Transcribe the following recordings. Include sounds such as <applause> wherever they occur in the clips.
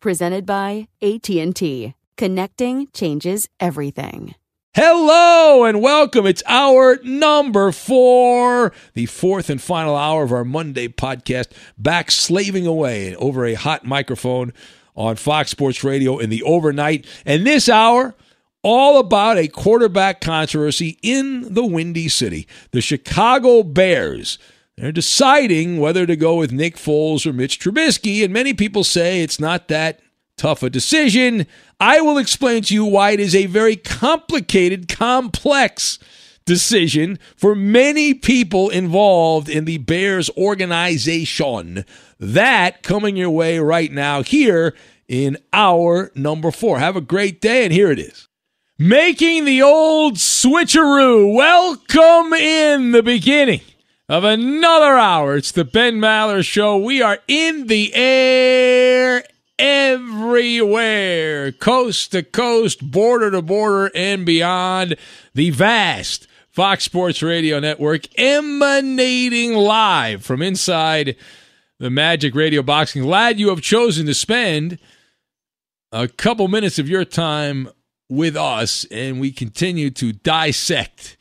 Presented by AT&T. Connecting changes everything. Hello and welcome. It's hour number four, the fourth and final hour of our Monday podcast, back slaving away over a hot microphone on Fox Sports Radio in the overnight. And this hour, all about a quarterback controversy in the Windy City. The Chicago Bears. They're deciding whether to go with Nick Foles or Mitch Trubisky, and many people say it's not that tough a decision. I will explain to you why it is a very complicated, complex decision for many people involved in the Bears organization. That coming your way right now here in hour number four. Have a great day, and here it is. Making the old switcheroo. Welcome in the beginning of another hour. It's the Ben Maller Show. We are in the air everywhere, coast to coast, border to border, and beyond. The vast Fox Sports Radio Network emanating live from inside the Magic Radio Boxing. Glad you have chosen to spend a couple minutes of your time with us, and we continue to dissect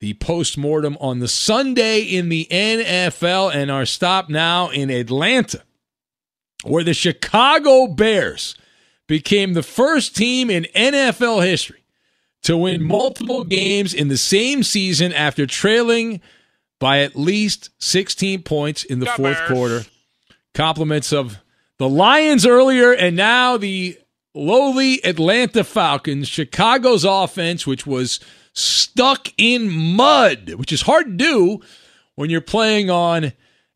the postmortem on the Sunday in the NFL and our stop now in Atlanta, where the Chicago Bears became the first team in NFL history to win multiple games in the same season after trailing by at least 16 points in the fourth quarter. Compliments of the Lions earlier and now the lowly Atlanta Falcons, Chicago's offense, which was stuck in mud, which is hard to do when you're playing on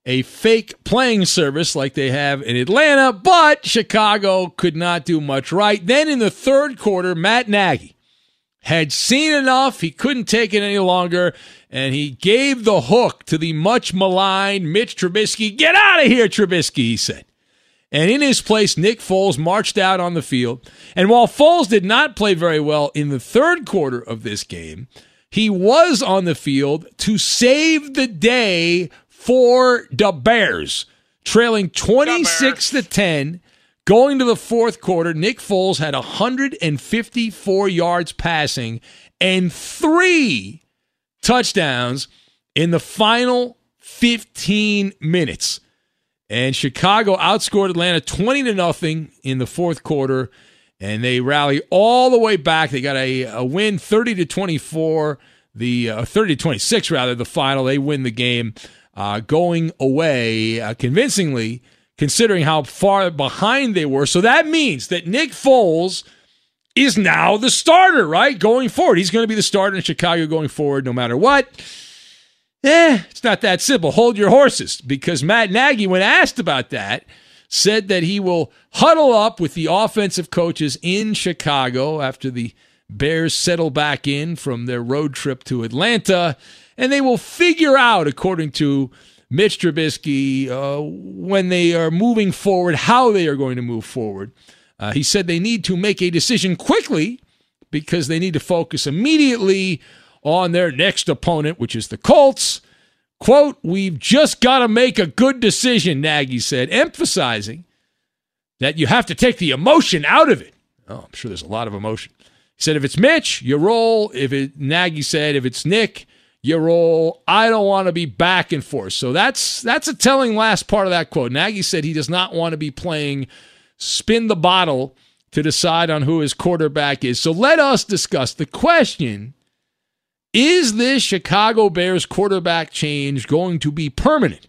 a fake playing service like they have in Atlanta, but Chicago could not do much right. Then in the third quarter, Matt Nagy had seen enough. He couldn't take it any longer, and he gave the hook to the much maligned Mitch Trubisky. Get out of here, Trubisky, he said. And in his place, Nick Foles marched out on the field. And while Foles did not play very well in the third quarter of this game, he was on the field to save the day for the Bears, trailing 26 to 10. Going to the fourth quarter, Nick Foles had 154 yards passing and three touchdowns in the final 15 minutes. And Chicago outscored Atlanta 20 to nothing in the fourth quarter, and they rally all the way back. They got a, a win 30 to 24, the uh, 30 to 26 rather, the final. They win the game uh, going away uh, convincingly, considering how far behind they were. So that means that Nick Foles is now the starter, right? Going forward. He's going to be the starter in Chicago going forward no matter what. Eh, it's not that simple. Hold your horses because Matt Nagy, when asked about that, said that he will huddle up with the offensive coaches in Chicago after the Bears settle back in from their road trip to Atlanta, and they will figure out, according to Mitch Trubisky, uh, when they are moving forward, how they are going to move forward. Uh, he said they need to make a decision quickly because they need to focus immediately on their next opponent, which is the Colts. Quote, we've just got to make a good decision, Nagy said, emphasizing that you have to take the emotion out of it. Oh, I'm sure there's a lot of emotion. He said, if it's Mitch, you roll. If it, Nagy said, if it's Nick, you roll. I don't want to be back and forth. So that's that's a telling last part of that quote. Nagy said he does not want to be playing spin the bottle to decide on who his quarterback is. So let us discuss the question is this Chicago Bears quarterback change going to be permanent?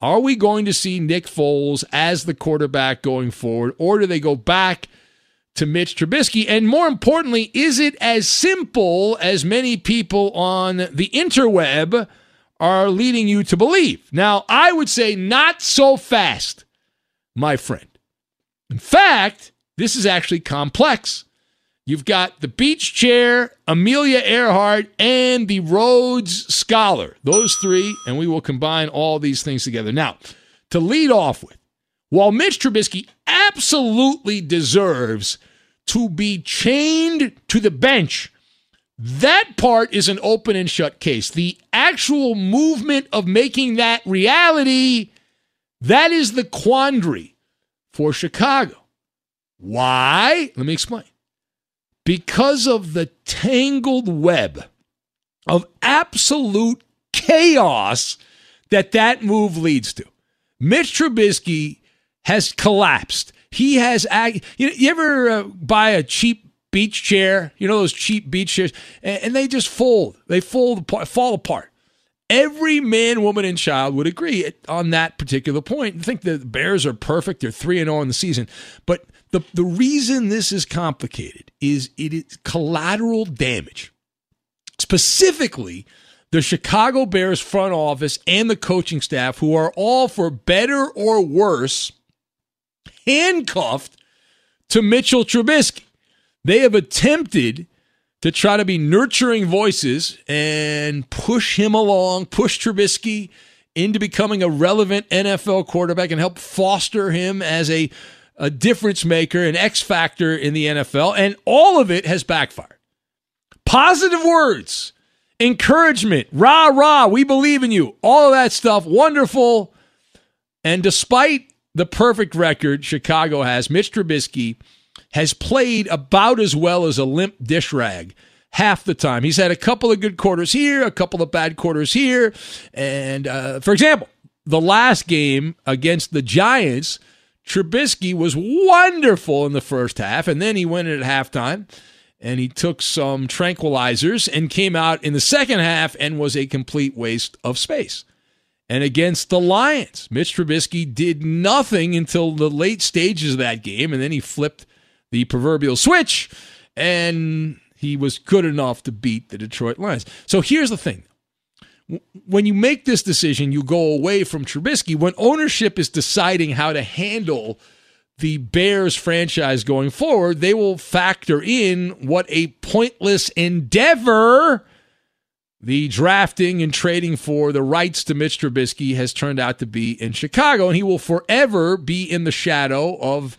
Are we going to see Nick Foles as the quarterback going forward, or do they go back to Mitch Trubisky? And more importantly, is it as simple as many people on the interweb are leading you to believe? Now, I would say not so fast, my friend. In fact, this is actually complex. You've got the Beach Chair, Amelia Earhart, and the Rhodes Scholar. Those three, and we will combine all these things together. Now, to lead off with, while Mitch Trubisky absolutely deserves to be chained to the bench, that part is an open and shut case. The actual movement of making that reality, that is the quandary for Chicago. Why? Let me explain because of the tangled web of absolute chaos that that move leads to. Mitch Trubisky has collapsed. He has, you, you ever uh, buy a cheap beach chair? You know those cheap beach chairs, and, and they just fold. They fold fall apart. Every man, woman, and child would agree on that particular point. I think the Bears are perfect. They're three and zero oh in the season, but the, the reason this is complicated is it is collateral damage. Specifically, the Chicago Bears front office and the coaching staff, who are all, for better or worse, handcuffed to Mitchell Trubisky. They have attempted to try to be nurturing voices and push him along, push Trubisky into becoming a relevant NFL quarterback and help foster him as a a difference maker, an X factor in the NFL, and all of it has backfired. Positive words, encouragement, rah, rah, we believe in you, all of that stuff, wonderful. And despite the perfect record Chicago has, Mitch Trubisky has played about as well as a limp dish rag half the time. He's had a couple of good quarters here, a couple of bad quarters here. And uh, for example, the last game against the Giants, Trubisky was wonderful in the first half, and then he went in at halftime and he took some tranquilizers and came out in the second half and was a complete waste of space. And against the Lions, Mitch Trubisky did nothing until the late stages of that game, and then he flipped the proverbial switch and he was good enough to beat the Detroit Lions. So here's the thing when you make this decision, you go away from Trubisky. When ownership is deciding how to handle the Bears franchise going forward, they will factor in what a pointless endeavor the drafting and trading for the rights to Mitch Trubisky has turned out to be in Chicago. And he will forever be in the shadow of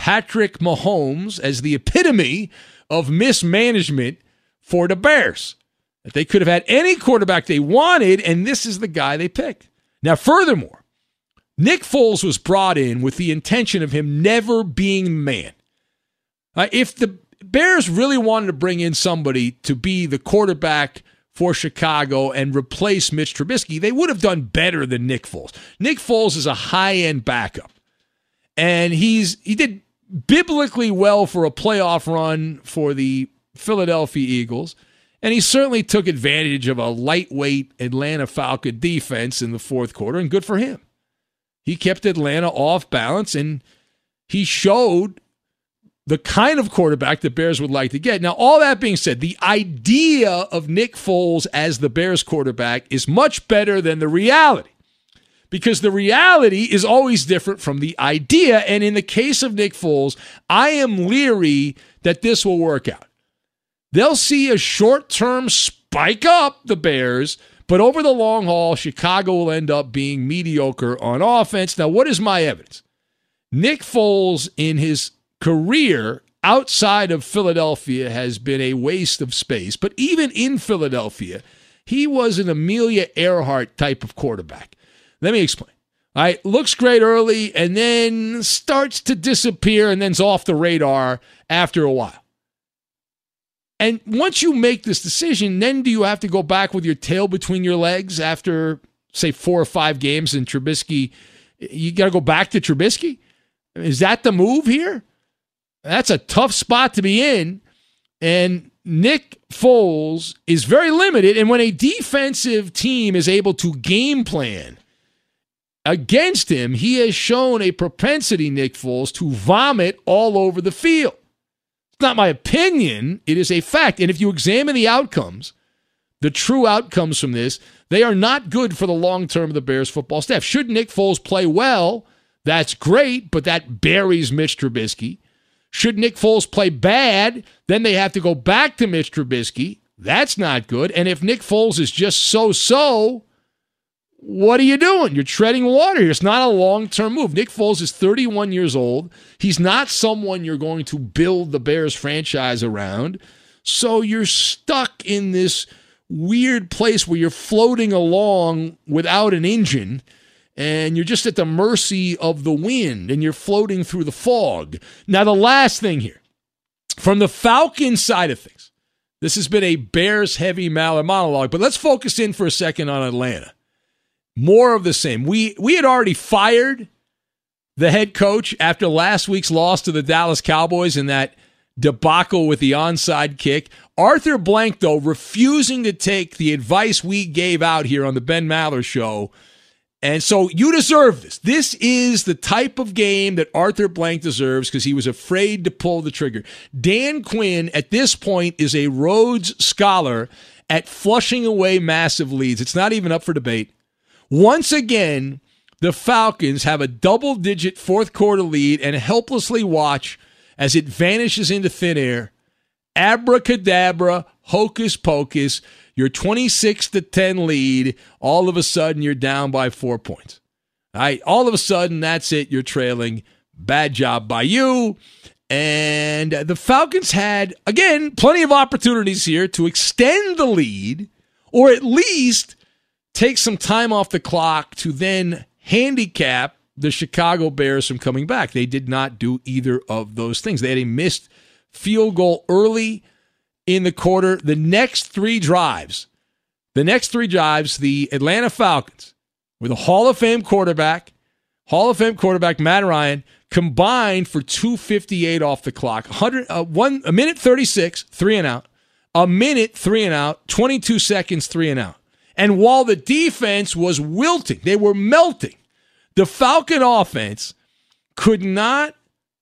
Patrick Mahomes as the epitome of mismanagement for the Bears. That they could have had any quarterback they wanted, and this is the guy they picked. Now, furthermore, Nick Foles was brought in with the intention of him never being man. Uh, if the Bears really wanted to bring in somebody to be the quarterback for Chicago and replace Mitch Trubisky, they would have done better than Nick Foles. Nick Foles is a high end backup, and he's he did biblically well for a playoff run for the Philadelphia Eagles. And he certainly took advantage of a lightweight Atlanta Falcon defense in the fourth quarter, and good for him. He kept Atlanta off balance, and he showed the kind of quarterback the Bears would like to get. Now, all that being said, the idea of Nick Foles as the Bears quarterback is much better than the reality because the reality is always different from the idea. And in the case of Nick Foles, I am leery that this will work out. They'll see a short term spike up the Bears, but over the long haul, Chicago will end up being mediocre on offense. Now, what is my evidence? Nick Foles, in his career outside of Philadelphia, has been a waste of space. But even in Philadelphia, he was an Amelia Earhart type of quarterback. Let me explain. All right, looks great early and then starts to disappear and then's off the radar after a while. And once you make this decision, then do you have to go back with your tail between your legs after, say, four or five games and Trubisky? You got to go back to Trubisky? Is that the move here? That's a tough spot to be in. And Nick Foles is very limited. And when a defensive team is able to game plan against him, he has shown a propensity, Nick Foles, to vomit all over the field It's not my opinion, it is a fact. And if you examine the outcomes, the true outcomes from this, they are not good for the long term of the Bears football staff. Should Nick Foles play well, that's great, but that buries Mitch Trubisky. Should Nick Foles play bad, then they have to go back to Mitch Trubisky. That's not good. And if Nick Foles is just so so, what are you doing? You're treading water here. It's not a long term move. Nick Foles is 31 years old. He's not someone you're going to build the Bears franchise around. So you're stuck in this weird place where you're floating along without an engine and you're just at the mercy of the wind and you're floating through the fog. Now, the last thing here from the Falcon side of things, this has been a Bears heavy monologue, but let's focus in for a second on Atlanta more of the same. We we had already fired the head coach after last week's loss to the Dallas Cowboys in that debacle with the onside kick. Arthur Blank, though, refusing to take the advice we gave out here on the Ben Maller show. And so you deserve this. This is the type of game that Arthur Blank deserves because he was afraid to pull the trigger. Dan Quinn, at this point, is a Rhodes Scholar at flushing away massive leads. It's not even up for debate. Once again, the Falcons have a double digit fourth quarter lead and helplessly watch as it vanishes into thin air. Abracadabra, hocus pocus, your 26 to 10 lead, all of a sudden you're down by four points. All right, all of a sudden that's it, you're trailing. Bad job by you. And the Falcons had, again, plenty of opportunities here to extend the lead or at least take some time off the clock to then handicap the Chicago Bears from coming back. They did not do either of those things. They had a missed field goal early in the quarter. The next three drives, the next three drives, the Atlanta Falcons with a Hall of Fame quarterback, Hall of Fame quarterback Matt Ryan, combined for 258 off the clock. 100, uh, one, a minute 36, three and out. A minute, three and out. 22 seconds, three and out. And while the defense was wilting, they were melting, the Falcon offense could not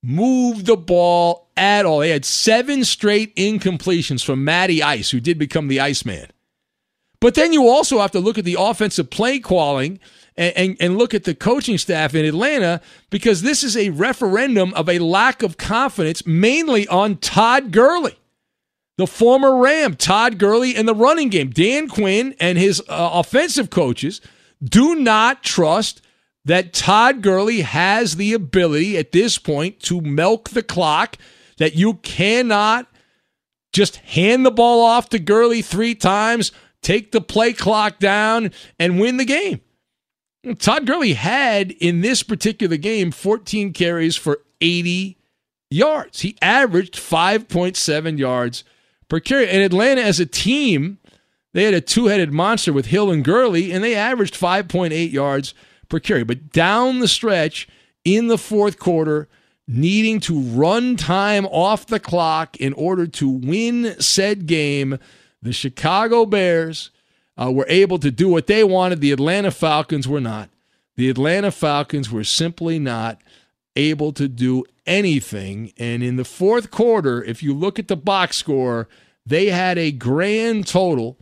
move the ball at all. They had seven straight incompletions from Matty Ice, who did become the Iceman. But then you also have to look at the offensive play calling and, and, and, look at the coaching staff in Atlanta because this is a referendum of a lack of confidence, mainly on Todd Gurley the former Ram, Todd Gurley, in the running game. Dan Quinn and his uh, offensive coaches do not trust that Todd Gurley has the ability at this point to milk the clock, that you cannot just hand the ball off to Gurley three times, take the play clock down, and win the game. Todd Gurley had in this particular game 14 carries for 80 yards. He averaged 5.7 yards per carry. And Atlanta as a team, they had a two headed monster with Hill and Gurley, and they averaged 5.8 yards per carry. But down the stretch in the fourth quarter, needing to run time off the clock in order to win said game, the Chicago Bears uh, were able to do what they wanted. The Atlanta Falcons were not. The Atlanta Falcons were simply not able to do anything. And in the fourth quarter, if you look at the box score, they had a grand total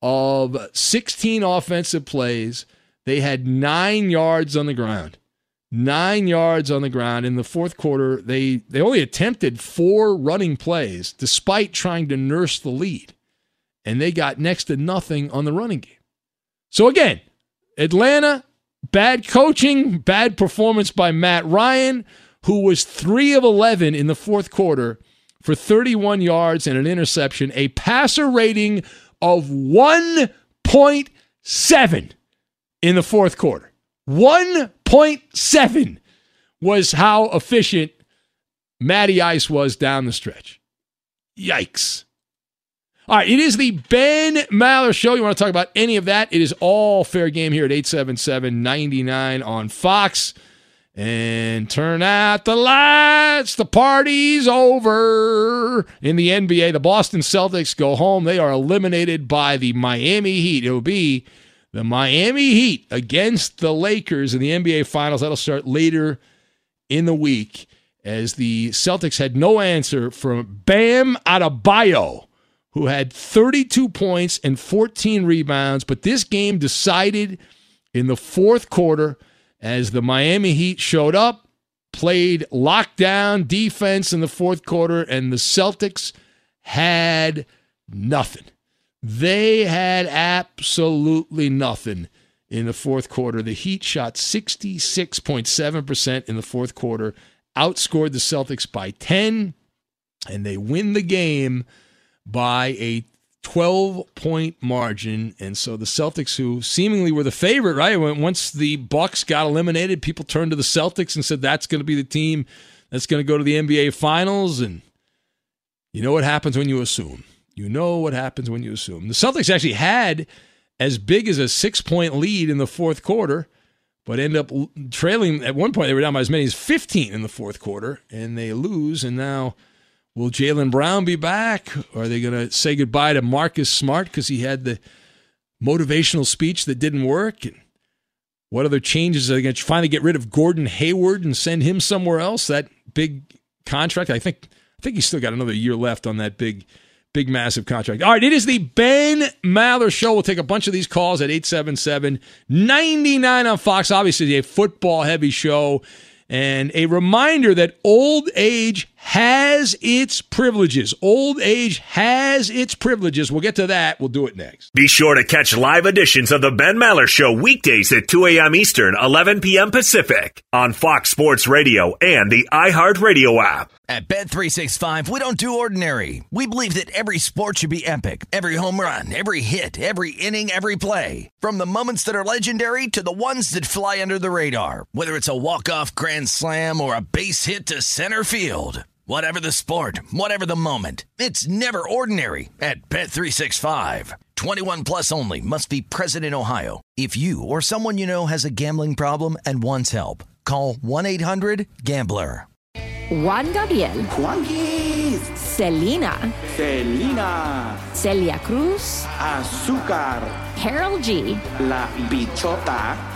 of 16 offensive plays. They had nine yards on the ground. Nine yards on the ground in the fourth quarter. They they only attempted four running plays despite trying to nurse the lead. And they got next to nothing on the running game. So again, Atlanta, bad coaching, bad performance by Matt Ryan, who was 3 of 11 in the fourth quarter for 31 yards and an interception, a passer rating of 1.7 in the fourth quarter. 1.7 was how efficient Matty Ice was down the stretch. Yikes. All right, it is the Ben Maller Show. You want to talk about any of that? It is all fair game here at 877 99 on Fox. And turn out the lights. The party's over. In the NBA, the Boston Celtics go home. They are eliminated by the Miami Heat. It will be the Miami Heat against the Lakers in the NBA Finals. That'll start later in the week as the Celtics had no answer from Bam Adebayo, who had 32 points and 14 rebounds. But this game decided in the fourth quarter as the Miami Heat showed up, played lockdown defense in the fourth quarter, and the Celtics had nothing. They had absolutely nothing in the fourth quarter. The Heat shot 66.7% in the fourth quarter, outscored the Celtics by 10, and they win the game by a 12 point margin. And so the Celtics who seemingly were the favorite right? Once the Bucks got eliminated people turned to the Celtics and said that's going to be the team that's going to go to the NBA finals. And you know what happens when you assume. You know what happens when you assume. The Celtics actually had as big as a 6 point lead in the fourth quarter but end up trailing at one point they were down by as many as 15 in the fourth quarter and they lose and now Will Jaylen Brown be back? Are they going to say goodbye to Marcus Smart because he had the motivational speech that didn't work? And what other changes are they going to finally get rid of Gordon Hayward and send him somewhere else? That big contract. I think I think he's still got another year left on that big, big, massive contract. All right, it is the Ben Maller Show. We'll take a bunch of these calls at 877 99 on Fox. Obviously, a football heavy show. And a reminder that old age has its privileges. Old age has its privileges. We'll get to that. We'll do it next. Be sure to catch live editions of The Ben Maller Show weekdays at 2 a.m. Eastern, 11 p.m. Pacific on Fox Sports Radio and the iHeartRadio app. At Bet365, we don't do ordinary. We believe that every sport should be epic every home run, every hit, every inning, every play. From the moments that are legendary to the ones that fly under the radar, whether it's a walk-off grand slam or a base hit to center field. Whatever the sport, whatever the moment, it's never ordinary at Bet365. 21 plus only must be present in Ohio. If you or someone you know has a gambling problem and wants help, call 1-800-GAMBLER. Juan Gabriel. Juanquis. Selena. Selena. Celia Cruz. Azúcar. Karol G. La Bichota.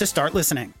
to start listening.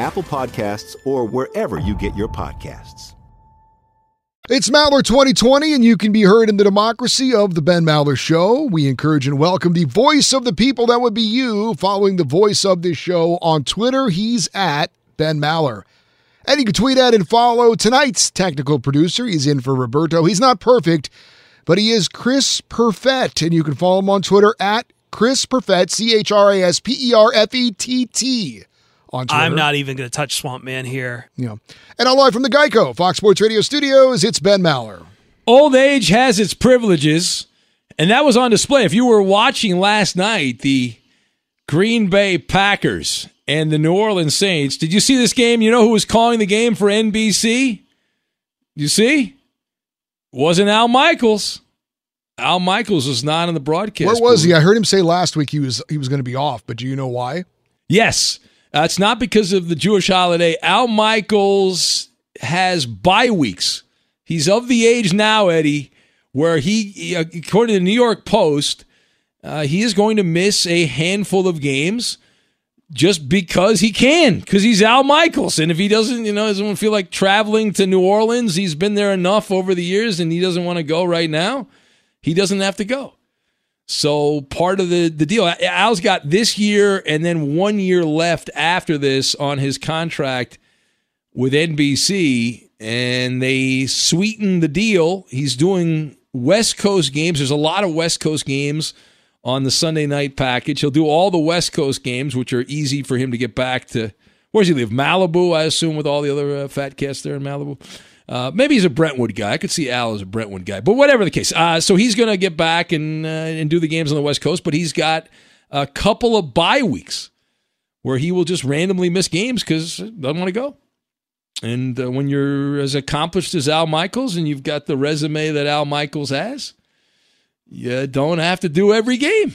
Apple Podcasts, or wherever you get your podcasts. It's Maller 2020, and you can be heard in the democracy of The Ben Maller Show. We encourage and welcome the voice of the people that would be you following the voice of this show on Twitter. He's at Ben Maller. And you can tweet at and follow tonight's technical producer. He's in for Roberto. He's not perfect, but he is Chris Perfett, and you can follow him on Twitter at Chris Perfett, C H R A S P E R F E T T. On Twitter. I'm not even going to touch Swamp Man here. Yeah. And now live from the Geico Fox Sports Radio studios, it's Ben Maller. Old age has its privileges, and that was on display. If you were watching last night, the Green Bay Packers and the New Orleans Saints, did you see this game? You know who was calling the game for NBC? You see? Wasn't Al Michaels. Al Michaels was not in the broadcast. Where was booth. he? I heard him say last week he was he was going to be off, but do you know why? Yes. Uh, it's not because of the Jewish holiday. Al Michaels has bye weeks. He's of the age now, Eddie, where he, according to the New York Post, uh, he is going to miss a handful of games just because he can, because he's Al Michaels. And if he doesn't, you know, doesn't feel like traveling to New Orleans, he's been there enough over the years and he doesn't want to go right now, he doesn't have to go. So part of the, the deal, Al's got this year and then one year left after this on his contract with NBC, and they sweeten the deal. He's doing West Coast games. There's a lot of West Coast games on the Sunday night package. He'll do all the West Coast games, which are easy for him to get back to. Where does he live? Malibu, I assume, with all the other uh, fat cats there in Malibu. Uh, maybe he's a Brentwood guy. I could see Al as a Brentwood guy, but whatever the case. Uh, so he's going to get back and uh, and do the games on the West Coast, but he's got a couple of bye weeks where he will just randomly miss games because doesn't want to go. And uh, when you're as accomplished as Al Michaels and you've got the resume that Al Michaels has, you don't have to do every game,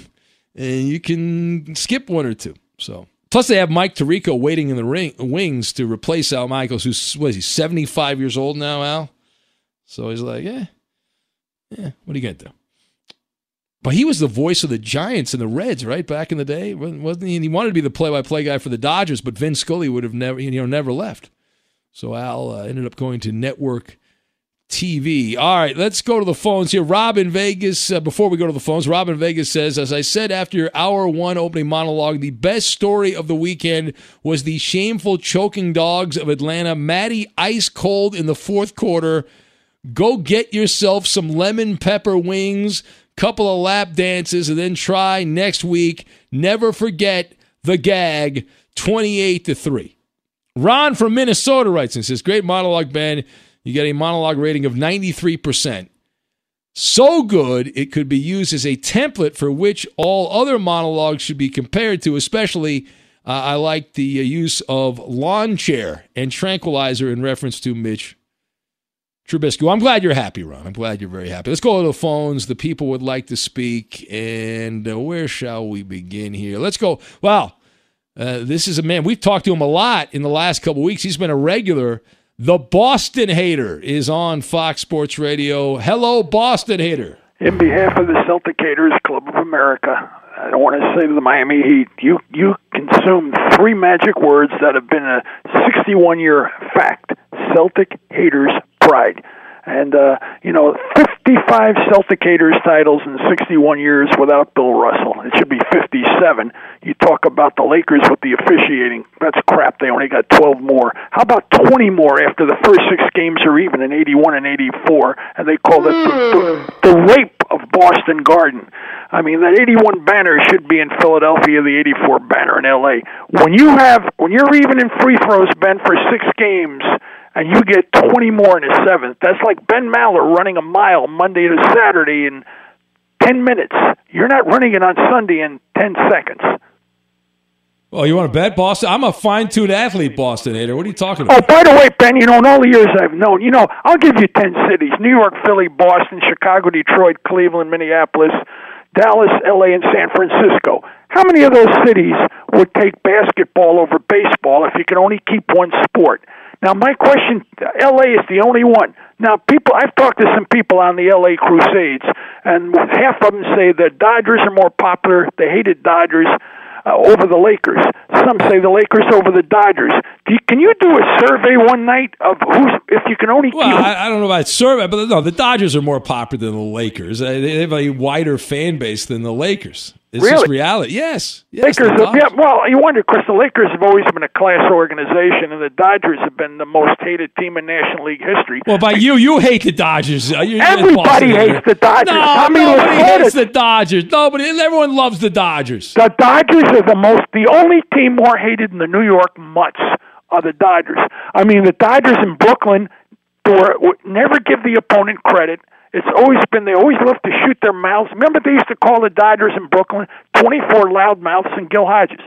and you can skip one or two. So. Plus, they have Mike Tirico waiting in the ring, wings to replace Al Michaels, who's what is he, seventy five years old now, Al. So he's like, yeah, yeah. What are you gonna do? But he was the voice of the Giants and the Reds, right back in the day, wasn't he? And he wanted to be the play by play guy for the Dodgers, but Vin Scully would have never, you know, never left. So Al uh, ended up going to network TV. All right, let's go to the phones here. Rob in Vegas, uh, before we go to the phones, Rob in Vegas says, as I said after your hour one opening monologue, the best story of the weekend was the shameful choking dogs of Atlanta. Matty ice cold in the fourth quarter. Go get yourself some lemon pepper wings, couple of lap dances, and then try next week. Never forget the gag 28 to 3. Ron from Minnesota writes and says, Great monologue, Ben. You get a monologue rating of 93%. So good, it could be used as a template for which all other monologues should be compared to, especially. Uh, I like the uh, use of lawn chair and tranquilizer in reference to Mitch Trubisky. I'm glad you're happy, Ron. I'm glad you're very happy. Let's go to the phones. The people would like to speak. And uh, where shall we begin here? Let's go. Wow. Uh, this is a man, we've talked to him a lot in the last couple weeks. He's been a regular. The Boston Hater is on Fox Sports Radio. Hello, Boston Hater. In behalf of the Celtic Haters Club of America, I don't want to say to the Miami Heat, you you consumed three magic words that have been a 61 year fact. Celtic Haters Pride and uh, you know, 55 Celtic Haters titles in 61 years without Bill Russell. It should be 57. You talk about the Lakers with the officiating. That's crap. They only got 12 more. How about 20 more after the first six games are even in 81 and 84? And they call it the, the, the rape of Boston Garden. I mean, that 81 banner should be in Philadelphia, the 84 banner in LA. When you have, when you're even in free throws, Ben, for six games and you get 20 more in the seventh. That's like Ben Maller running a mile Monday to Saturday in 10 minutes. You're not running it on Sunday in 10 seconds. Oh, you want to bet Boston? I'm a fine-tuned athlete, Boston hater. What are you talking oh, about? Oh, by the way, Ben, you know, in all the years I've known, you know, I'll give you 10 cities New York, Philly, Boston, Chicago, Detroit, Cleveland, Minneapolis, Dallas, LA, and San Francisco. How many of those cities would take basketball over baseball if you could only keep one sport? Now, my question: L.A. is the only one. Now, people, I've talked to some people on the L.A. Crusades, and half of them say the Dodgers are more popular. They hated Dodgers uh, over the Lakers. Some say the Lakers over the Dodgers. You, can you do a survey one night of who's if you can only? Well, I, I, don't know about survey, but no, the Dodgers are more popular than the Lakers. They have a wider fan base than the Lakers. It's really? just reality. Yes. yes Lakers. Have, yeah. Well, you wonder because the Lakers have always been a class organization, and the Dodgers have been the most hated team in National League history. Well, by you, you hate the Dodgers. Uh, you're Everybody hates the Dodgers. No, I mean, nobody hates the Dodgers. Nobody. Everyone loves the Dodgers. The Dodgers are the most. The only team more hated than the New York Mutts are the Dodgers. I mean, the Dodgers in Brooklyn were, never give the opponent credit. It's always been they always love to shoot their mouths. Remember they used to call the Dodgers in Brooklyn twenty four loudmouths and Gil Hodges.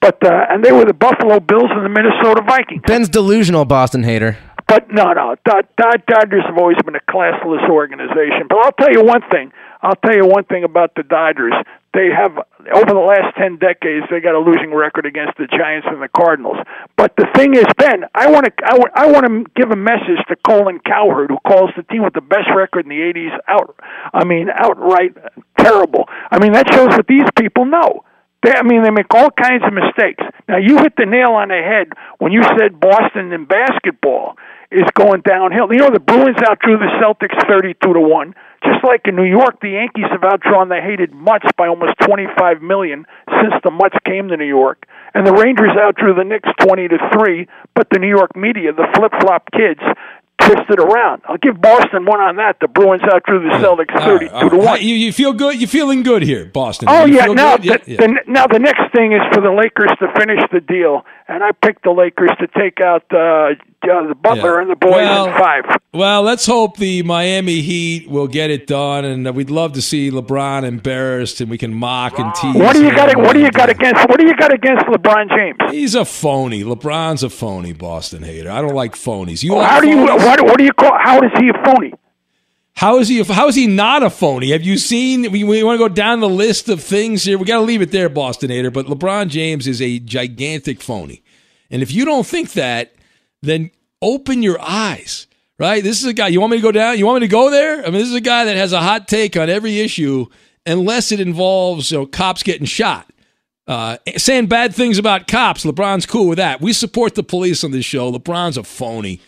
But uh, and they were the Buffalo Bills and the Minnesota Vikings. Ben's delusional Boston hater. But no, no, Dod- Dod- Dodgers have always been a classless organization. But I'll tell you one thing. I'll tell you one thing about the Dodgers. They have over the last ten decades they got a losing record against the Giants and the Cardinals. But the thing is, Ben, I want to I want to give a message to Colin Cowherd, who calls the team with the best record in the '80s out. I mean, outright terrible. I mean, that shows what these people know. They, I mean, they make all kinds of mistakes. Now, you hit the nail on the head when you said Boston in basketball is going downhill. You know, the Bruins outdrew the Celtics 32 to 1. Just like in New York, the Yankees have outdrawn the hated Mutts by almost 25 million since the Mutts came to New York. And the Rangers outdrew the Knicks 20 to 3, but the New York media, the flip-flop kids, twisted around. I'll give Boston one on that. The Bruins outdrew the Celtics 32 to 1. You, you feel good? You're feeling good here, Boston? Oh You yeah. Now? Yeah, the, yeah. The, now the next thing is for the Lakers to finish the deal, and I picked the Lakers to take out uh, uh, the Butler and the boys Well, in five. Well, let's hope the Miami Heat will get it done, and we'd love to see LeBron embarrassed, and we can mock and tease. What do you got? What do you got against? What do you got against LeBron James? He's a phony. LeBron's a phony, Boston hater. I don't like phonies. You Well, like how do you? What, what do you call? How is he a phony? How is he? How is he not a phony? Have you seen? We, we want to go down the list of things here. We got to leave it there, Bostonator. But LeBron James is a gigantic phony, and if you don't think that, then open your eyes. Right? This is a guy. You want me to go down? You want me to go there? I mean, this is a guy that has a hot take on every issue, unless it involves you know, cops getting shot. Uh, saying bad things about cops. LeBron's cool with that. We support the police on this show. LeBron's a phony.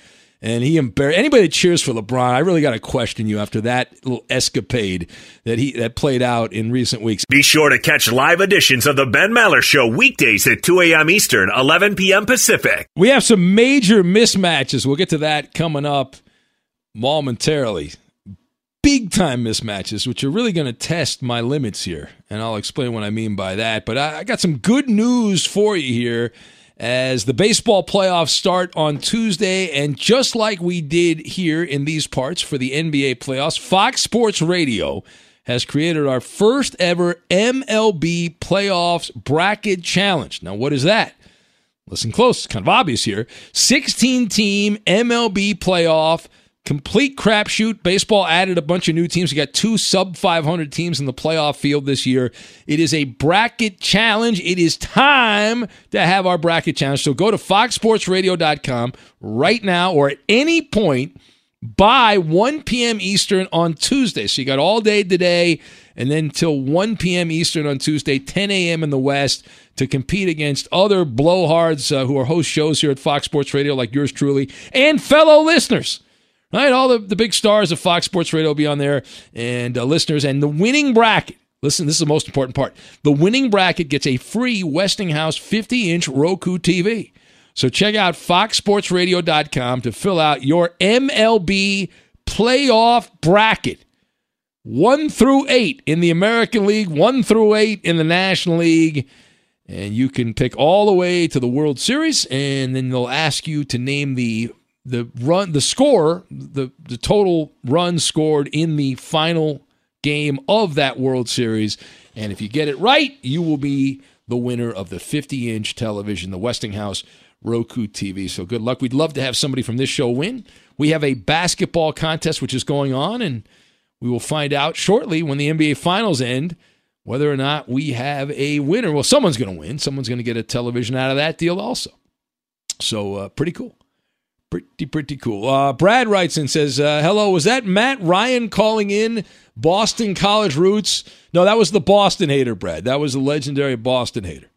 And he embarrassed anybody that cheers for LeBron. I really got to question you after that little escapade that he that played out in recent weeks. Be sure to catch live editions of the Ben Maller Show weekdays at 2 a.m. Eastern, 11 p.m. Pacific. We have some major mismatches. We'll get to that coming up momentarily. big time mismatches, which are really going to test my limits here. And I'll explain what I mean by that. But I, I got some good news for you here as the baseball playoffs start on Tuesday. And just like we did here in these parts for the NBA playoffs, Fox Sports Radio has created our first ever MLB playoffs bracket challenge. Now, what is that? Listen close, it's kind of obvious here. 16 team MLB playoff complete crapshoot. Baseball added a bunch of new teams. We got two sub 500 teams in the playoff field this year. It is a bracket challenge. It is time to have our bracket challenge. So go to foxsportsradio.com right now or at any point by 1 p.m. Eastern on Tuesday. So you got all day today and then till 1 p.m. Eastern on Tuesday, 10 a.m. in the West to compete against other blowhards uh, who are host shows here at Fox Sports Radio like yours truly and fellow listeners. Right, all the, the big stars of Fox Sports Radio will be on there and uh, listeners. And the winning bracket, listen, this is the most important part. The winning bracket gets a free Westinghouse 50 inch Roku TV. So check out foxsportsradio.com to fill out your MLB playoff bracket. One through eight in the American League, one through eight in the National League. And you can pick all the way to the World Series, and then they'll ask you to name the the run the score the the total runs scored in the final game of that World Series. And if you get it right you will be the winner of the 50 inch television the Westinghouse Roku TV so good luck. We'd love to have somebody from this show win. We have a basketball contest which is going on and we will find out shortly when the NBA finals end whether or not we have a winner. Well someone's going to win. Someone's going to get a television out of that deal also. So uh, pretty cool Pretty, pretty cool. Uh, Brad writes and says, uh, Hello, was that Matt Ryan calling in Boston College Roots? No, that was the Boston hater, Brad. That was the legendary Boston hater.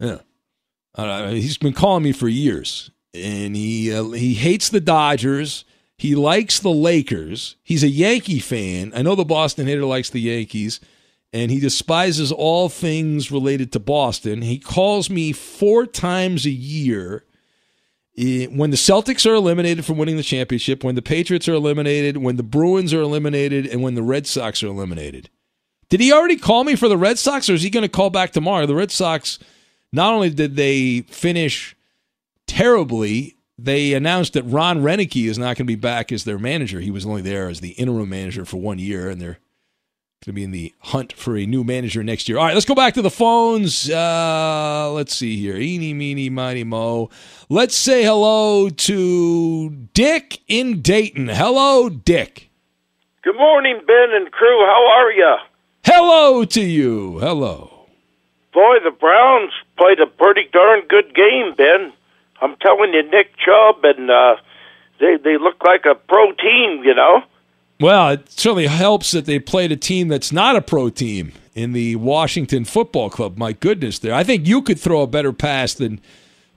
Yeah. Uh, he's been calling me for years, and he, uh, he hates the Dodgers. He likes the Lakers. He's a Yankee fan. I know the Boston hater likes the Yankees, and he despises all things related to Boston. He calls me four times a year Eh, when the Celtics are eliminated from winning the championship, when the Patriots are eliminated, when the Bruins are eliminated, and when the Red Sox are eliminated. Did he already call me for the Red Sox, or is he going to call back tomorrow? The Red Sox, not only did they finish terribly, they announced that Ron Roenicke is not going to be back as their manager. He was only there as the interim manager for one year, and they're going to be in the hunt for a new manager next year. All right, let's go back to the phones. Uh, let's see here. Eeny, meeny, miny, mo. Let's say hello to Dick in Dayton. Hello, Dick. Good morning, Ben and crew. How are you? Hello to you. Hello. Boy, the Browns played a pretty darn good game, Ben. I'm telling you, Nick Chubb and uh, they they look like a pro team, you know. Well, it certainly helps that they played a team that's not a pro team in the Washington Football Club. My goodness, there. I think you could throw a better pass than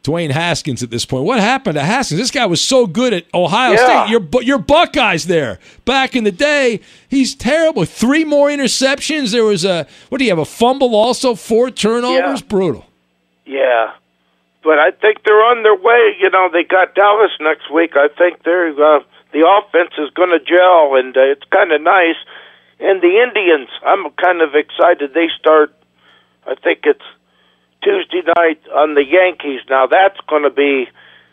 Dwayne Haskins at this point. What happened to Haskins? This guy was so good at Ohio yeah. State. Your your Buckeyes there back in the day. He's terrible. Three more interceptions. There was a what do you have? A fumble also. Four turnovers. Yeah. Brutal. Yeah, but I think they're on their way. You know, they got Dallas next week. I think they're. Uh, the offense is going to gel, and uh, it's kind of nice. And the Indians, I'm kind of excited. They start, I think it's Tuesday night on the Yankees. Now that's going to be.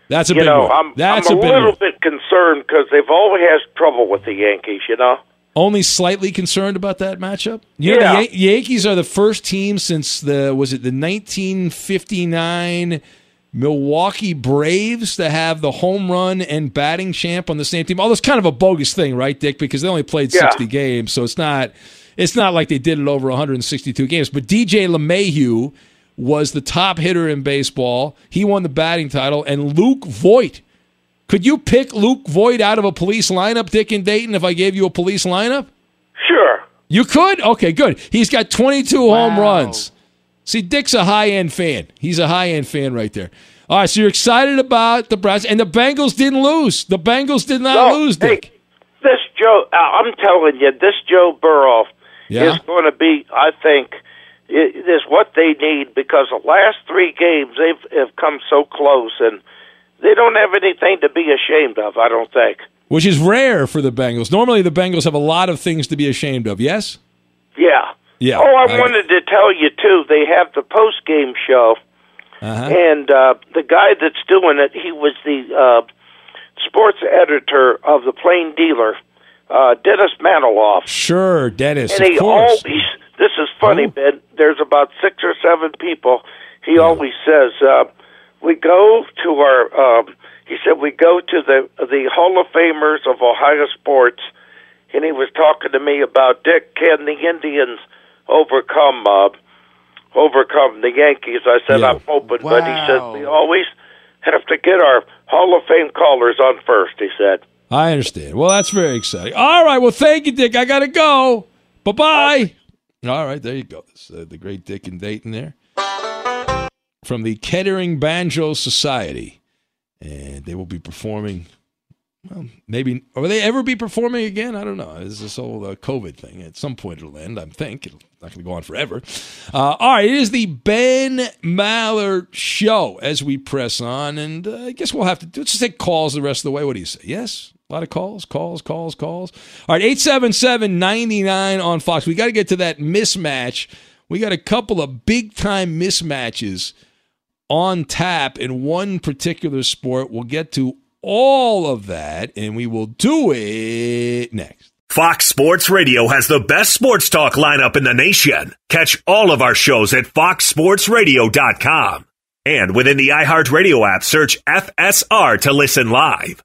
That's a you big know, one. I'm, That's I'm a a, little one. bit concerned because they've always had trouble with the Yankees. You know. Only slightly concerned about that matchup. You know, Yeah. the Yan- Yankees are the first team since the was it the 1959 Milwaukee Braves to have the home run and batting champ on the same team. Although it's kind of a bogus thing, right, Dick? Because they only played Yeah. 60 games, so it's not it's not like they did it over 162 games. But DJ LeMahieu was the top hitter in baseball. He won the batting title, and Luke Voit. Could you pick Luke Voit out of a police lineup, Dick and Dayton, if I gave you a police lineup? Sure. You could? Okay, good. He's got 22 home runs. See, Dick's a high end fan. He's a high end fan right there. All right, so you're excited about the Browns, and the Bengals didn't lose. The Bengals did not No, lose, hey, This Joe, I'm telling you, this Joe Burrow Yeah? is going to be, I think, i- is what they need because the last three games they've have come so close, and they don't have anything to be ashamed of. I don't think. Which is rare for the Bengals. Normally, the Bengals have a lot of things to be ashamed of. Yes. Yeah. Yeah. Oh, I, wanted to tell you too. They have the post game show, Uh-huh. and uh, the guy that's doing it, he was the uh, sports editor of the Plain Dealer, uh, Dennis Manoloff. Sure, Dennis. and he course. always this is funny Oh. ben there's about six or seven people he always says uh we go to our um he said we go to the the hall of famers of ohio sports and he was talking to me about dick can the indians overcome uh overcome the yankees i said Yeah. i'm hoping but he said we always have to get our hall of fame callers on first he said I understand. Well, that's very exciting. All right. Well, thank you, Dick. I got to go. Bye bye. All right. There you go. This, uh, the great Dick and Dayton there. From the Kettering Banjo Society. And they will be performing. Well, maybe. Will they ever be performing again? I don't know. It's this whole uh, COVID thing. At some point, it'll end, I think. It's not going to go on forever. Uh, all right. It is the Ben Maller Show as we press on. And uh, I guess we'll have to let's just take calls the rest of the way. What do you say? Yes? A lot of calls, calls, calls, calls. All right, 877 99 on Fox. We got to get to that mismatch. We got a couple of big time mismatches on tap in one particular sport. We'll get to all of that, and we will do it next. Fox Sports Radio has the best sports talk lineup in the nation. Catch all of our shows at foxsportsradio.com. And within the iHeartRadio app, search FSR to listen live.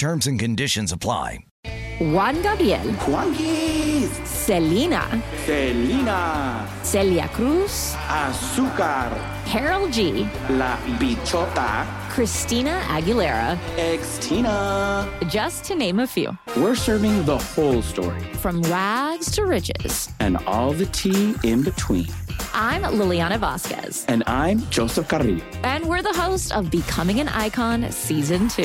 Terms and conditions apply. Juan Gabriel. Selena. Selena. Celia Cruz. Azúcar. Karol G. La Bichota. Christina Aguilera. Xtina. Just to name a few. We're serving the whole story From rags to riches. and all the tea in between. I'm Liliana Vasquez. And I'm Joseph Carrillo. And we're the host of Becoming an Icon Season 2.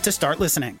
to start listening.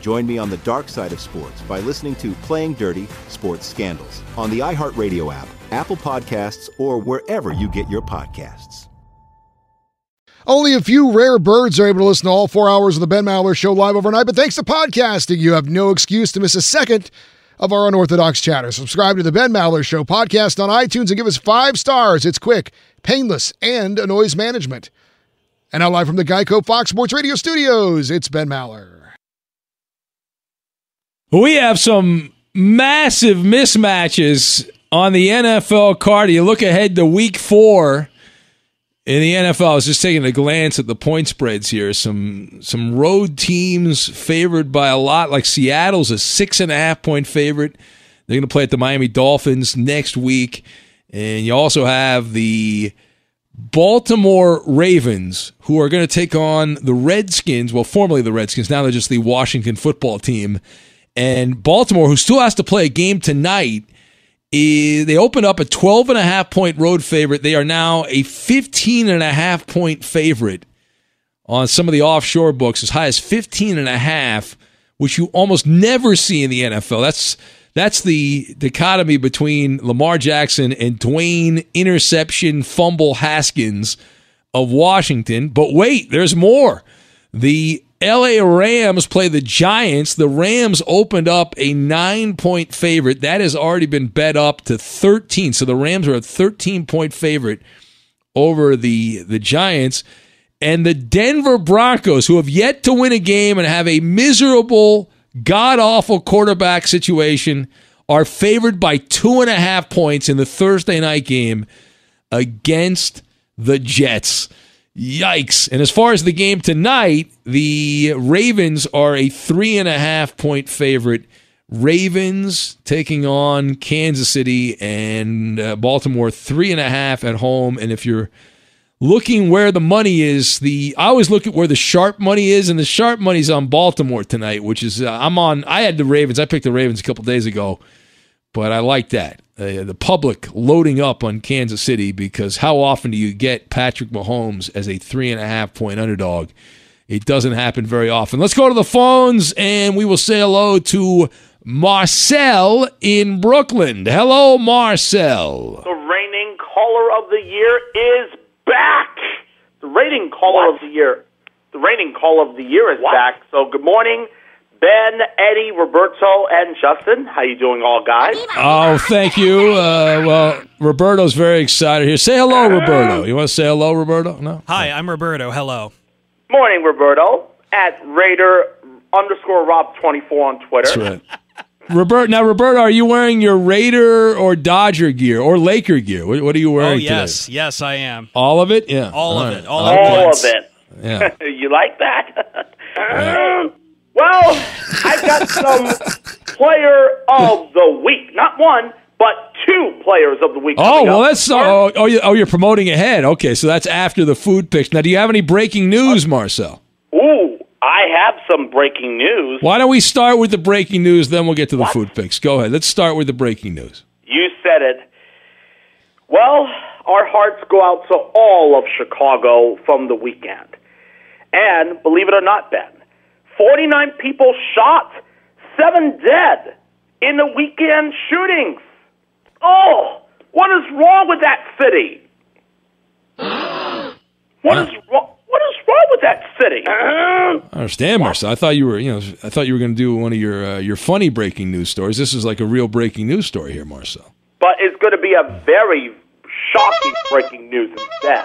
Join me on the dark side of sports by listening to Playing Dirty Sports Scandals on the iHeartRadio app, Apple Podcasts, or wherever you get your podcasts. Only a few rare birds are able to listen to all four hours of the Ben Maller Show live overnight, but thanks to podcasting, you have no excuse to miss a second of our unorthodox chatter. Subscribe to the Ben Maller Show podcast on iTunes and give us five stars. It's quick, painless, and a noise management. And now live from the Geico Fox Sports Radio studios, it's Ben Maller. We have some massive mismatches on the NFL card. You look ahead to week four in the NFL. I was just taking a glance at the point spreads here. Some some road teams favored by a lot, like Seattle's a six and a half point favorite. They're going to play at the Miami Dolphins next week. And you also have the Baltimore Ravens, who are going to take on the Redskins. Well, formerly the Redskins. Now they're just the Washington football team. And Baltimore, who still has to play a game tonight, is, they opened up a 12 and a half point road favorite. They are now a 15 and a half point favorite on some of the offshore books, as high as 15 and a half, which you almost never see in the NFL. That's that's the dichotomy between Lamar Jackson and Dwayne interception fumble Haskins of Washington. But wait, there's more. The LA Rams play the Giants. The Rams opened up a nine point favorite. That has already been bet up to 13. So the Rams are a 13 point favorite over the, the Giants. And the Denver Broncos, who have yet to win a game and have a miserable, god awful quarterback situation, are favored by two and a half points in the Thursday night game against the Jets. Yikes. And as far as the game tonight, the Ravens are a three and a half point favorite. Ravens taking on Kansas City and uh, Baltimore, three and a half at home. And if you're looking where the money is, the I always look at where the sharp money is, and the sharp money's on Baltimore tonight, which is uh, I'm on. I had the Ravens. I picked the Ravens a couple days ago, but I like that uh, the public loading up on Kansas City because how often do you get Patrick Mahomes as a three and a half point underdog? It doesn't happen very often. Let's go to the phones and we will say hello to Marcel in Brooklyn. Hello, Marcel. The reigning caller of the year is back. The reigning caller of the year. The reigning caller of the year is back. So good morning. Ben, Eddie, Roberto, and Justin. How you doing, all guys? Oh, thank you. Uh, well, Roberto's very excited here. Say hello, Roberto. You want to say hello, Roberto? No. Hi, I'm Roberto. Hello. Morning, Roberto. At Raider underscore Rob twenty four on Twitter. That's right. Robert, now Roberto, are you wearing your Raider or Dodger gear or Laker gear? What, what are you wearing? Oh yes, today? yes, I am. All of it? Yeah. All of right. it. All, All of of it. it. Yeah. <laughs> you like that? Well, I've got some player of the week. Not one, but two players of the week. Oh well, up. that's oh, oh, you, oh you're promoting ahead. Okay, so that's after the food picks. Now, do you have any breaking news, Marcel? Ooh, I have some breaking news. Why don't we start with the breaking news, then we'll get to the food picks. Go ahead. Let's start with the breaking news. You said it. Well, our hearts go out to all of Chicago from the weekend. And believe it or not, Ben, 49 people shot, seven dead in the weekend shootings. Oh, what is wrong with that city? <gasps> What is wrong? What is wrong with that city? I understand, Marcel. I thought you were, you know, I thought you were going to do one of your uh, your funny breaking news stories. This is like a real breaking news story here, Marcel. But it's going to be a very shocking breaking news instead.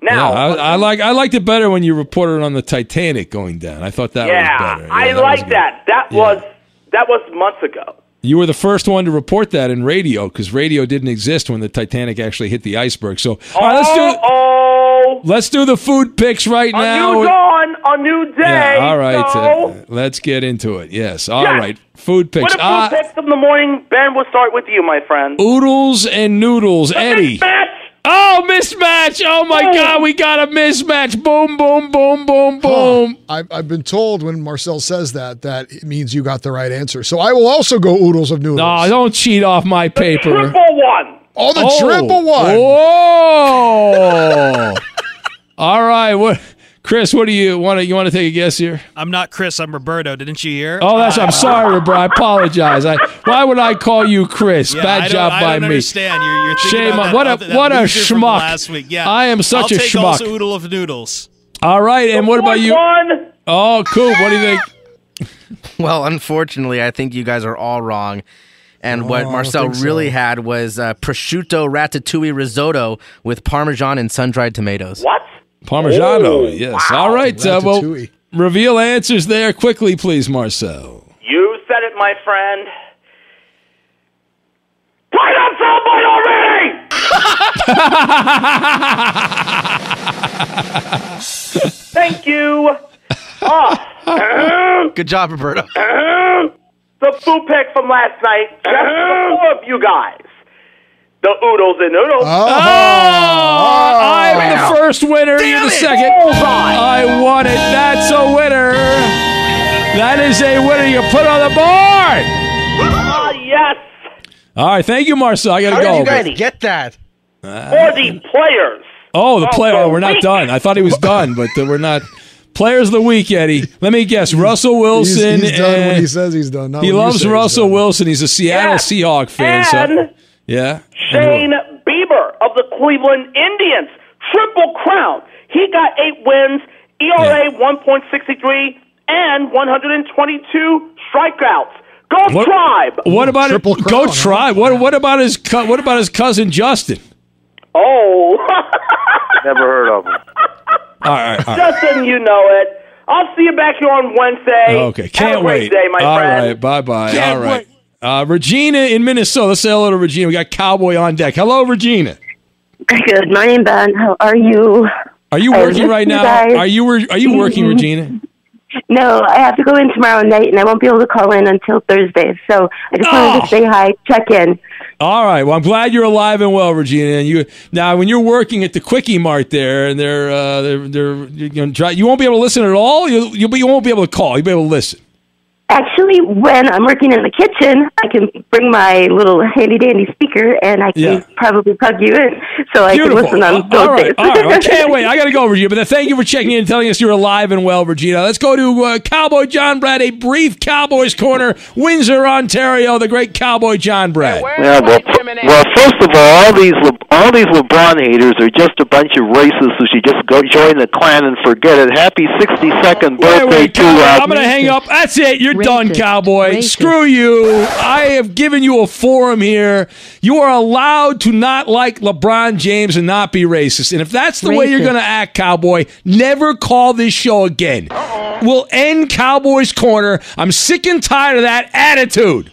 Now, Yeah, I, I like I liked it better when you reported on the Titanic going down. I thought that yeah, was better. Yeah, I that like that. That Yeah. was that was months ago. You were the first one to report that in radio because radio didn't exist when the Titanic actually hit the iceberg. So, all right, let's do Oh, let's do the food picks right a now. new dawn, a new day. Yeah, all right. So, uh, let's get into it. Yes. all right. Yes. Food picks. what food picks of the morning? Ben, we'll start with you, my friend. oodles and noodles. Eddie. Match. Oh, mismatch! Oh my God, we got a mismatch! Boom, boom, boom, boom, boom. I've, I've been told when Marcel says that that it means you got the right answer. So I will also go oodles of noodles. No, don't cheat off my paper. Triple one. Oh, the oh. triple one. Whoa! <laughs> All right, what, Chris? What do you want to? You want to take a guess here? I'm not Chris. I'm Roberto. Didn't you hear? Oh, that's. I'm sorry, Roberto. I apologize. I. Why would I call you Chris? Yeah, Bad I don't- job I by don't me. understand. You're, you're Shame on that what a that what a schmuck. Last week. Yeah, I am such I'll a take schmuck. Also oodle of noodles. All right, and what about you? One. Oh, cool. What do you think? <laughs> Well, unfortunately, I think you guys are all wrong. And what Oh, I Marcel think so. really had was uh, prosciutto ratatouille risotto with parmesan and sun-dried tomatoes. What? Parmigiano. Oh, yes. All right. Uh, well, reveal answers there quickly, please, Marcel. You said it, my friend. Why not celebrate already? <laughs> Thank you. Ah. Good job, Roberto. the food pick from last night, just the four of you guys. The oodles and noodles. Oh, I'm the first winner. You're the second. I won it. That's a winner. That is a winner. You put on the board. Ah, yes. All right. Thank you, Marcel. I got to How did go. you guys get that? For the players. Oh, the of player. Oh, we're not done. I thought he was <laughs> done, but uh, we're not. Players of the week, Eddie. Let me guess. Russell Wilson. he's done when he says he's done. not he loves say he's Russell done. Wilson. He's a Seattle Yes. Seahawk fan. So, And yeah. Shane Bieber of the Cleveland Indians. Triple crown. He got eight wins, ERA 1.63, and 122 strikeouts. Go What- Tribe! What about Triple it? crown, Go huh? What What about his co- What about his cousin Justin? Oh, <laughs> Never heard of him. All right. All right. Justin, you know it. I'll see you back here on Wednesday. Okay. Can't Have a great wait. day, my All friend. right. Bye bye. Can't All right. Uh, Regina in Minnesota. Let's say hello to Regina. We got Cowboy on deck. Hello, Regina. Good morning, Ben. How are you? Are you working right now? guys. Are you Are you working, Mhm. Regina? No, I have to go in tomorrow night, and I won't be able to call in until Thursday. So I just wanted Oh. to say hi, check in. All right. Well, I'm glad you're alive and well, Regina. And you now, when you're working at the Quickie Mart there, and they're uh, they're, they're you, know, try, you won't be able to listen at all. You you, you won't be able to call. You'll be able to listen. Actually, when I'm working in the kitchen, I can bring my little handy dandy speaker, and I can Yeah. probably plug you in, so I Beautiful. can listen on Uh, those all right, days. all right. I can't <laughs> wait. I got to go, Regina. But thank you for checking in and telling us you're alive and well, Regina. Let's go to uh, Cowboy John Brad, a brief Cowboys corner, Windsor, Ontario. The great Cowboy John Brad. Yeah, well, well, first of all, all these Le- all these LeBron haters are just a bunch of racists who should just go join the Klan and forget it. Happy 62nd birthday wait, to. Uh, I'm going to hang up. That's it. You're done, Cowboy. Screw you. I have given you a forum here. You are allowed to not like LeBron James and not be racist. And if that's the way you're going to act, Cowboy, never call this show again. We'll end Cowboys Corner. I'm sick and tired of that attitude.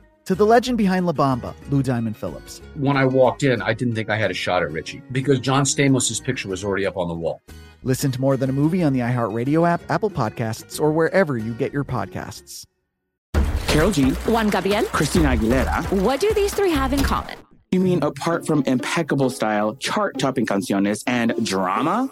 To the legend behind La Bamba, Lou Diamond Phillips. When I walked in, I didn't think I had a shot at Richie because John Stamos' picture was already up on the wall. Listen to More Than a Movie on the iHeartRadio app, Apple Podcasts, or wherever you get your podcasts. Karol G. Juan Gabriel. Christina Aguilera. What do these three have in common? You mean apart from impeccable style, chart topping canciones, and drama?